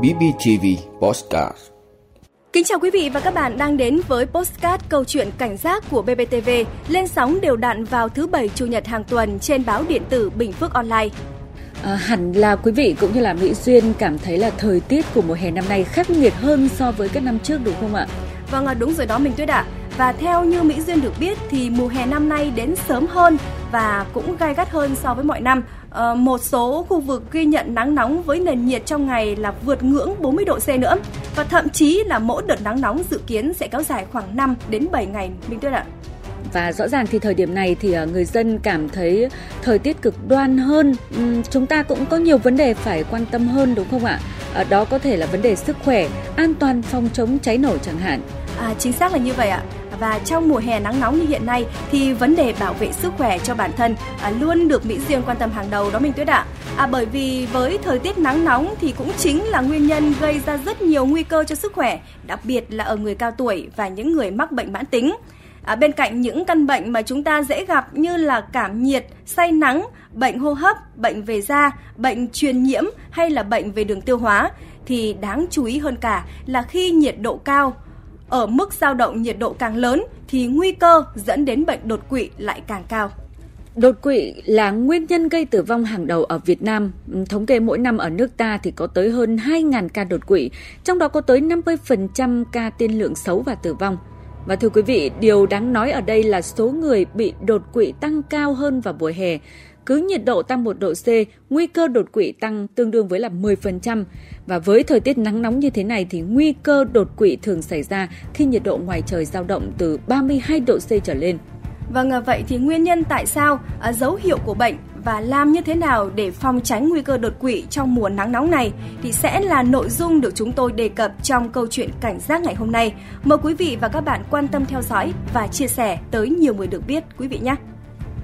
BBTV Postcard Kính chào quý vị và các bạn đang đến với Postcard câu chuyện cảnh giác của BBTV lên sóng đều đặn vào thứ Bảy Chủ nhật hàng tuần trên báo điện tử Bình Phước Online. À, hẳn là quý vị cũng như là Mỹ Duyên cảm thấy là thời tiết của mùa hè năm nay khắc nghiệt hơn so với các năm trước đúng không ạ? Vâng, đúng rồi đó Minh Tuyết ạ. Và theo như Mỹ Duyên được biết thì mùa hè năm nay đến sớm hơn và cũng gai gắt hơn so với mọi năm. À, một số khu vực ghi nhận nắng nóng với nền nhiệt trong ngày là vượt ngưỡng 40 độ C nữa. Và thậm chí là mỗi đợt nắng nóng dự kiến sẽ kéo dài khoảng 5 đến 7 ngày Minh Tuyết ạ. Và rõ ràng thì thời điểm này thì ờ, người dân cảm thấy thời tiết cực đoan hơn. Chúng ta cũng có nhiều vấn đề phải quan tâm hơn đúng không ạ? Ờ, đó có thể là vấn đề sức khỏe, an toàn phòng chống cháy nổ chẳng hạn. À, chính xác là như vậy ạ và trong mùa hè nắng nóng như hiện nay thì vấn đề bảo vệ sức khỏe cho bản thân à, luôn được Mỹ Duyên quan tâm hàng đầu đó Minh Tuyết ạ. À, bởi vì với thời tiết nắng nóng thì cũng chính là nguyên nhân gây ra rất nhiều nguy cơ cho sức khỏe, đặc biệt là ở người cao tuổi và những người mắc bệnh mãn tính. À, bên cạnh những căn bệnh mà chúng ta dễ gặp như là cảm nhiệt, say nắng, bệnh hô hấp, bệnh về da, bệnh truyền nhiễm hay là bệnh về đường tiêu hóa thì đáng chú ý hơn cả là khi nhiệt độ cao ở mức dao động nhiệt độ càng lớn thì nguy cơ dẫn đến bệnh đột quỵ lại càng cao. Đột quỵ là nguyên nhân gây tử vong hàng đầu ở Việt Nam. Thống kê mỗi năm ở nước ta thì có tới hơn 2.000 ca đột quỵ, trong đó có tới 50% ca tiên lượng xấu và tử vong. Và thưa quý vị, điều đáng nói ở đây là số người bị đột quỵ tăng cao hơn vào mùa hè. Cứ nhiệt độ tăng 1 độ C, nguy cơ đột quỵ tăng tương đương với là 10%. Và với thời tiết nắng nóng như thế này thì nguy cơ đột quỵ thường xảy ra khi nhiệt độ ngoài trời dao động từ 32 độ C trở lên. Vâng, à, vậy thì nguyên nhân tại sao, à, dấu hiệu của bệnh và làm như thế nào để phòng tránh nguy cơ đột quỵ trong mùa nắng nóng này thì sẽ là nội dung được chúng tôi đề cập trong câu chuyện cảnh giác ngày hôm nay. Mời quý vị và các bạn quan tâm theo dõi và chia sẻ tới nhiều người được biết quý vị nhé.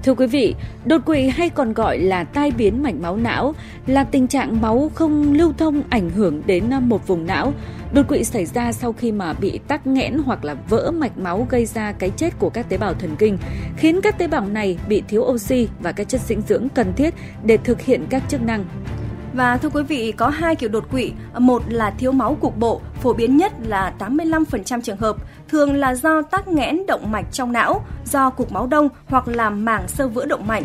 Thưa quý vị, đột quỵ hay còn gọi là tai biến mạch máu não là tình trạng máu không lưu thông ảnh hưởng đến một vùng não. Đột quỵ xảy ra sau khi mà bị tắc nghẽn hoặc là vỡ mạch máu gây ra cái chết của các tế bào thần kinh, khiến các tế bào này bị thiếu oxy và các chất dinh dưỡng cần thiết để thực hiện các chức năng. Và thưa quý vị, có hai kiểu đột quỵ, một là thiếu máu cục bộ, phổ biến nhất là 85% trường hợp, thường là do tắc nghẽn động mạch trong não, do cục máu đông hoặc là mảng sơ vữa động mạch.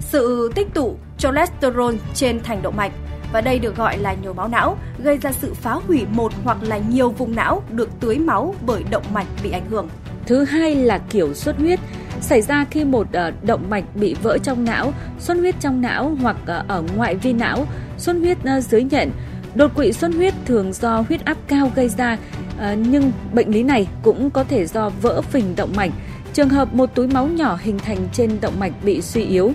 Sự tích tụ cholesterol trên thành động mạch và đây được gọi là nhồi máu não, gây ra sự phá hủy một hoặc là nhiều vùng não được tưới máu bởi động mạch bị ảnh hưởng. Thứ hai là kiểu xuất huyết, xảy ra khi một ờ, động mạch bị vỡ trong não, xuất huyết trong não hoặc ờ, ở ngoại vi não, xuất huyết ờ, dưới nhện. Đột quỵ xuất huyết thường do huyết áp cao gây ra, ờ, nhưng bệnh lý này cũng có thể do vỡ phình động mạch. Trường hợp một túi máu nhỏ hình thành trên động mạch bị suy yếu.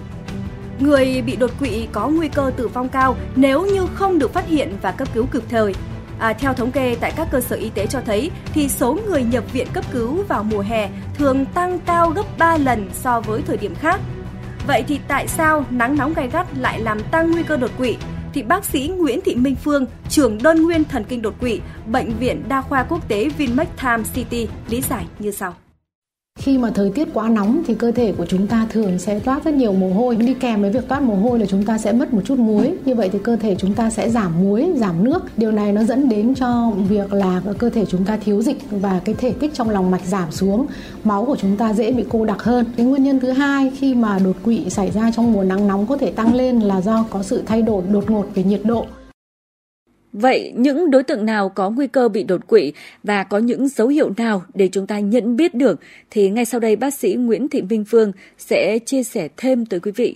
Người bị đột quỵ có nguy cơ tử vong cao nếu như không được phát hiện và cấp cứu kịp thời. À, theo thống kê tại các cơ sở y tế cho thấy thì số người nhập viện cấp cứu vào mùa hè thường tăng cao gấp 3 lần so với thời điểm khác. Vậy thì tại sao nắng nóng gay gắt lại làm tăng nguy cơ đột quỵ? Thì bác sĩ Nguyễn Thị Minh Phương, trưởng đơn nguyên thần kinh đột quỵ, Bệnh viện Đa khoa Quốc tế Vinmec Time City lý giải như sau. Khi mà thời tiết quá nóng thì cơ thể của chúng ta thường sẽ toát rất nhiều mồ hôi. Đi kèm với việc toát mồ hôi là chúng ta sẽ mất một chút muối. Như vậy thì cơ thể chúng ta sẽ giảm muối, giảm nước. Điều này nó dẫn đến cho việc là cơ thể chúng ta thiếu dịch và cái thể tích trong lòng mạch giảm xuống. Máu của chúng ta dễ bị cô đặc hơn. Cái nguyên nhân thứ hai khi mà đột quỵ xảy ra trong mùa nắng nóng có thể tăng lên là do có sự thay đổi đột ngột về nhiệt độ. Vậy những đối tượng nào có nguy cơ bị đột quỵ và có những dấu hiệu nào để chúng ta nhận biết được thì ngay sau đây bác sĩ Nguyễn Thị Minh Phương sẽ chia sẻ thêm tới quý vị.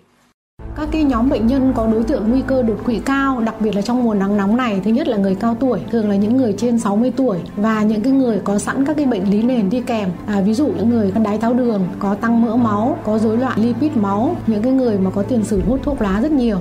Các cái nhóm bệnh nhân có đối tượng nguy cơ đột quỵ cao, đặc biệt là trong mùa nắng nóng này, thứ nhất là người cao tuổi, thường là những người trên 60 tuổi và những cái người có sẵn các cái bệnh lý nền đi kèm. À, ví dụ những người có đái tháo đường, có tăng mỡ máu, có rối loạn lipid máu, những cái người mà có tiền sử hút thuốc lá rất nhiều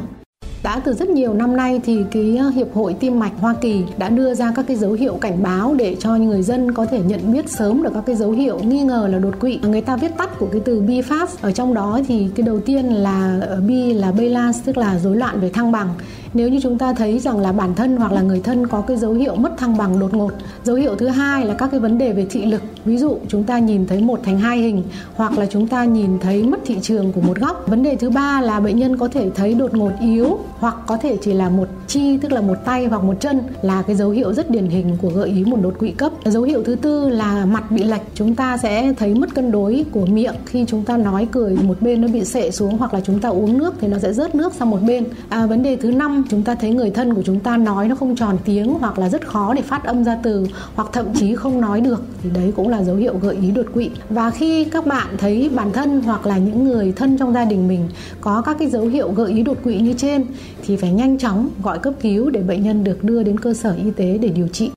đã từ rất nhiều năm nay thì cái ờ, hiệp hội tim mạch Hoa Kỳ đã đưa ra các cái dấu hiệu cảnh báo để cho người dân có thể nhận biết sớm được các cái dấu hiệu nghi ngờ là đột quỵ. Người ta viết tắt của cái từ BFAST ở trong đó thì cái đầu tiên là ờ, B là balance tức là rối loạn về thăng bằng nếu như chúng ta thấy rằng là bản thân hoặc là người thân có cái dấu hiệu mất thăng bằng đột ngột dấu hiệu thứ hai là các cái vấn đề về thị lực ví dụ chúng ta nhìn thấy một thành hai hình hoặc là chúng ta nhìn thấy mất thị trường của một góc. Vấn đề thứ ba là bệnh nhân có thể thấy đột ngột yếu hoặc có thể chỉ là một chi tức là một tay hoặc một chân là cái dấu hiệu rất điển hình của gợi ý một đột quỵ cấp. Dấu hiệu thứ tư là mặt bị lệch chúng ta sẽ thấy mất cân đối của miệng. Khi chúng ta nói cười một bên nó bị sệ xuống hoặc là chúng ta uống nước thì nó sẽ rớt nước sang một bên. À, vấn đề thứ năm chúng ta thấy người thân của chúng ta nói nó không tròn tiếng hoặc là rất khó để phát âm ra từ hoặc thậm chí không nói được thì đấy cũng là dấu hiệu gợi ý đột quỵ và khi các bạn thấy bản thân hoặc là những người thân trong gia đình mình có các cái dấu hiệu gợi ý đột quỵ như trên thì phải nhanh chóng gọi cấp cứu để bệnh nhân được đưa đến cơ sở y tế để điều trị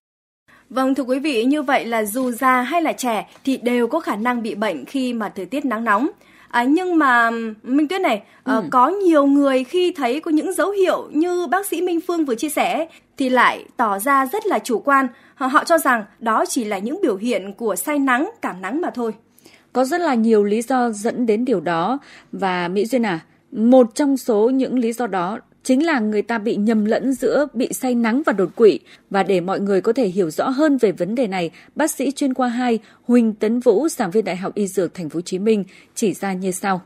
Vâng thưa quý vị, như vậy là dù già hay là trẻ thì đều có khả năng bị bệnh khi mà thời tiết nắng nóng. À, nhưng mà Minh Tuyết này, ờ, ừ. có nhiều người khi thấy có những dấu hiệu như bác sĩ Minh Phương vừa chia sẻ thì lại tỏ ra rất là chủ quan. Họ, họ cho rằng đó chỉ là những biểu hiện của say nắng, cảm nắng mà thôi. Có rất là nhiều lý do dẫn đến điều đó và Mỹ Duyên à, một trong số những lý do đó chính là người ta bị nhầm lẫn giữa bị say nắng và đột quỵ. Và để mọi người có thể hiểu rõ hơn về vấn đề này, bác sĩ chuyên khoa 2 Huỳnh Tấn Vũ, giảng viên Đại học Y Dược Thành phố Hồ Chí Minh chỉ ra như sau.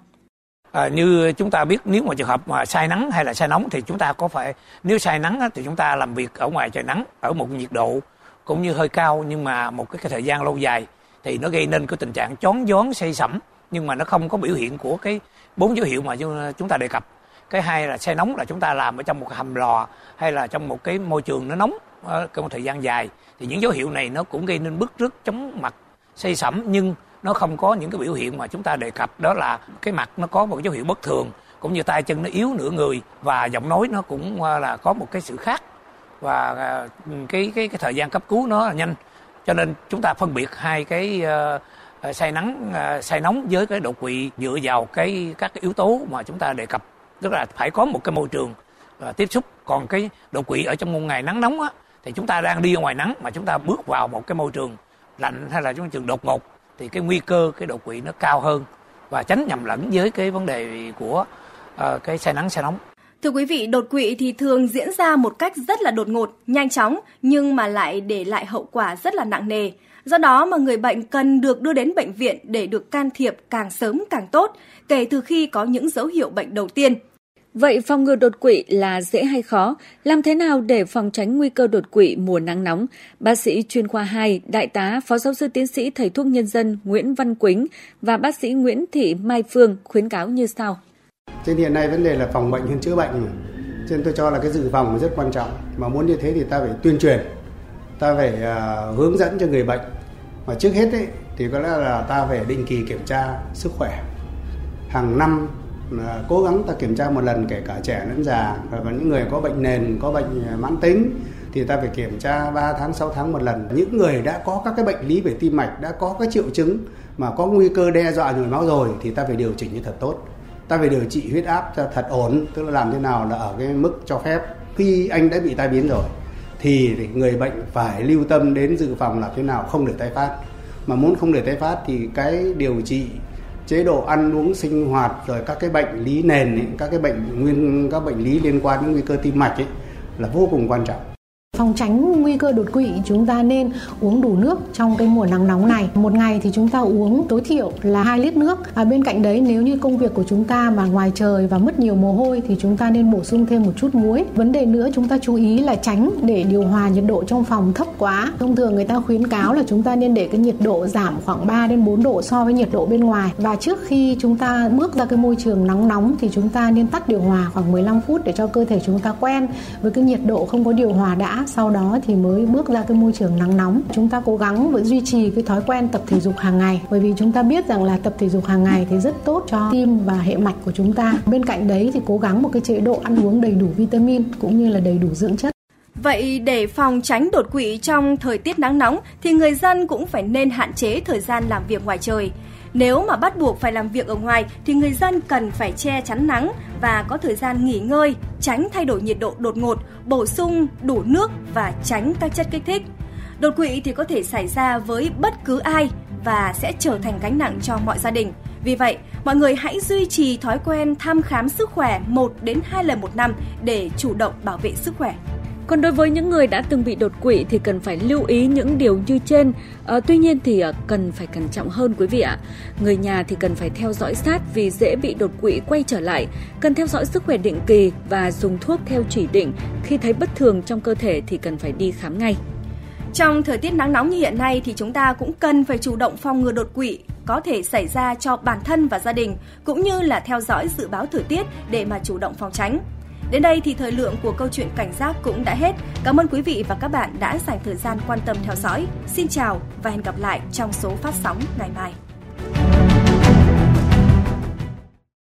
À, như chúng ta biết nếu mà trường hợp mà say nắng hay là say nóng thì chúng ta có phải nếu say nắng thì chúng ta làm việc ở ngoài trời nắng ở một nhiệt độ cũng như hơi cao nhưng mà một cái thời gian lâu dài thì nó gây nên cái tình trạng chón gión say sẩm nhưng mà nó không có biểu hiện của cái bốn dấu hiệu mà chúng ta đề cập cái hai là xe nóng là chúng ta làm ở trong một hầm lò hay là trong một cái môi trường nó nóng trong một thời gian dài. Thì những dấu hiệu này nó cũng gây nên bức rứt chóng mặt xây sẩm. Nhưng nó không có những cái biểu hiện mà chúng ta đề cập đó là cái mặt nó có một cái dấu hiệu bất thường cũng như tay chân nó yếu nửa người và giọng nói nó cũng à, là có một cái sự khác. Và à, cái cái cái thời gian cấp cứu nó là nhanh. Cho nên chúng ta phân biệt hai cái uh, say nắng uh, say nóng với cái đột quỵ dựa vào cái các cái yếu tố mà chúng ta đề cập tức là phải có một cái môi trường uh, tiếp xúc còn cái đột quỵ ở trong một ngày nắng nóng á thì chúng ta đang đi ở ngoài nắng mà chúng ta bước vào một cái môi trường lạnh hay là trong trường đột ngột thì cái nguy cơ cái đột quỵ nó cao hơn và tránh nhầm lẫn với cái vấn đề của uh, cái say nắng say nóng Thưa quý vị, đột quỵ thì thường diễn ra một cách rất là đột ngột, nhanh chóng nhưng mà lại để lại hậu quả rất là nặng nề. Do đó mà người bệnh cần được đưa đến bệnh viện để được can thiệp càng sớm càng tốt, kể từ khi có những dấu hiệu bệnh đầu tiên. Vậy phòng ngừa đột quỵ là dễ hay khó? Làm thế nào để phòng tránh nguy cơ đột quỵ mùa nắng nóng? Bác sĩ chuyên khoa 2, đại tá, phó giáo sư tiến sĩ thầy thuốc nhân dân Nguyễn Văn Quýnh và bác sĩ Nguyễn Thị Mai Phương khuyến cáo như sau. Trên hiện nay vấn đề là phòng bệnh hơn chữa bệnh mà. Cho nên tôi cho là cái dự phòng rất quan trọng. Mà muốn như thế thì ta phải tuyên truyền, ta phải uh, hướng dẫn cho người bệnh. Mà trước hết ấy, thì có lẽ là ta phải định kỳ kiểm tra sức khỏe. Hàng năm là cố gắng ta kiểm tra một lần kể cả trẻ lẫn già và những người có bệnh nền, có bệnh à, mãn tính thì ta phải kiểm tra 3 tháng 6 tháng một lần. Những người đã có các cái bệnh lý về tim mạch, đã có các triệu chứng mà có nguy cơ đe dọa nhồi máu rồi thì ta phải điều chỉnh như thật tốt. Ta phải điều trị huyết áp cho thật ổn tức là làm thế nào là ở cái mức cho phép. Khi anh đã bị tai biến rồi thì người bệnh phải lưu tâm đến dự phòng làm thế nào không để tái phát. Mà muốn không để tái phát thì cái điều trị chế độ ăn uống sinh hoạt rồi các cái bệnh lý nền ấy, các cái bệnh nguyên các bệnh lý liên quan đến nguy cơ tim mạch ấy là vô cùng quan trọng. Phòng tránh nguy cơ đột quỵ chúng ta nên uống đủ nước trong cái mùa nắng nóng này. Một ngày thì chúng ta uống tối thiểu là 2 lít nước. À, bên cạnh đấy nếu như công việc của chúng ta mà ngoài trời và mất nhiều mồ hôi thì chúng ta nên bổ sung thêm một chút muối. Vấn đề nữa chúng ta chú ý là tránh để điều hòa nhiệt độ trong phòng thấp quá. Thông thường người ta khuyến cáo là chúng ta nên để cái nhiệt độ giảm khoảng 3 đến 4 độ so với nhiệt độ bên ngoài. Và trước khi chúng ta bước ra cái môi trường nắng nóng thì chúng ta nên tắt điều hòa khoảng 15 phút để cho cơ thể chúng ta quen với cái nhiệt độ không có điều hòa đã sau đó thì mới bước ra cái môi trường nắng nóng. Chúng ta cố gắng vẫn duy trì cái thói quen tập thể dục hàng ngày, bởi vì chúng ta biết rằng là tập thể dục hàng ngày thì rất tốt cho tim và hệ mạch của chúng ta. Bên cạnh đấy thì cố gắng một cái chế độ ăn uống đầy đủ vitamin cũng như là đầy đủ dưỡng chất. Vậy để phòng tránh đột quỵ trong thời tiết nắng nóng thì người dân cũng phải nên hạn chế thời gian làm việc ngoài trời. Nếu mà bắt buộc phải làm việc ở ngoài thì người dân cần phải che chắn nắng và có thời gian nghỉ ngơi, tránh thay đổi nhiệt độ đột ngột, bổ sung đủ nước và tránh các chất kích thích. Đột quỵ thì có thể xảy ra với bất cứ ai và sẽ trở thành gánh nặng cho mọi gia đình. Vì vậy, mọi người hãy duy trì thói quen thăm khám sức khỏe 1 đến 2 lần một năm để chủ động bảo vệ sức khỏe. Còn đối với những người đã từng bị đột quỵ thì cần phải lưu ý những điều như trên. À, tuy nhiên thì ờ, cần phải cẩn trọng hơn quý vị ạ. Người nhà thì cần phải theo dõi sát vì dễ bị đột quỵ quay trở lại. Cần theo dõi sức khỏe định kỳ và dùng thuốc theo chỉ định. Khi thấy bất thường trong cơ thể thì cần phải đi khám ngay. Trong thời tiết nắng nóng như hiện nay thì chúng ta cũng cần phải chủ động phòng ngừa đột quỵ có thể xảy ra cho bản thân và gia đình cũng như là theo dõi dự báo thời tiết để mà chủ động phòng tránh. Đến đây thì thời lượng của câu chuyện cảnh giác cũng đã hết. Cảm ơn quý vị và các bạn đã dành thời gian quan tâm theo dõi. Xin chào và hẹn gặp lại trong số phát sóng ngày mai.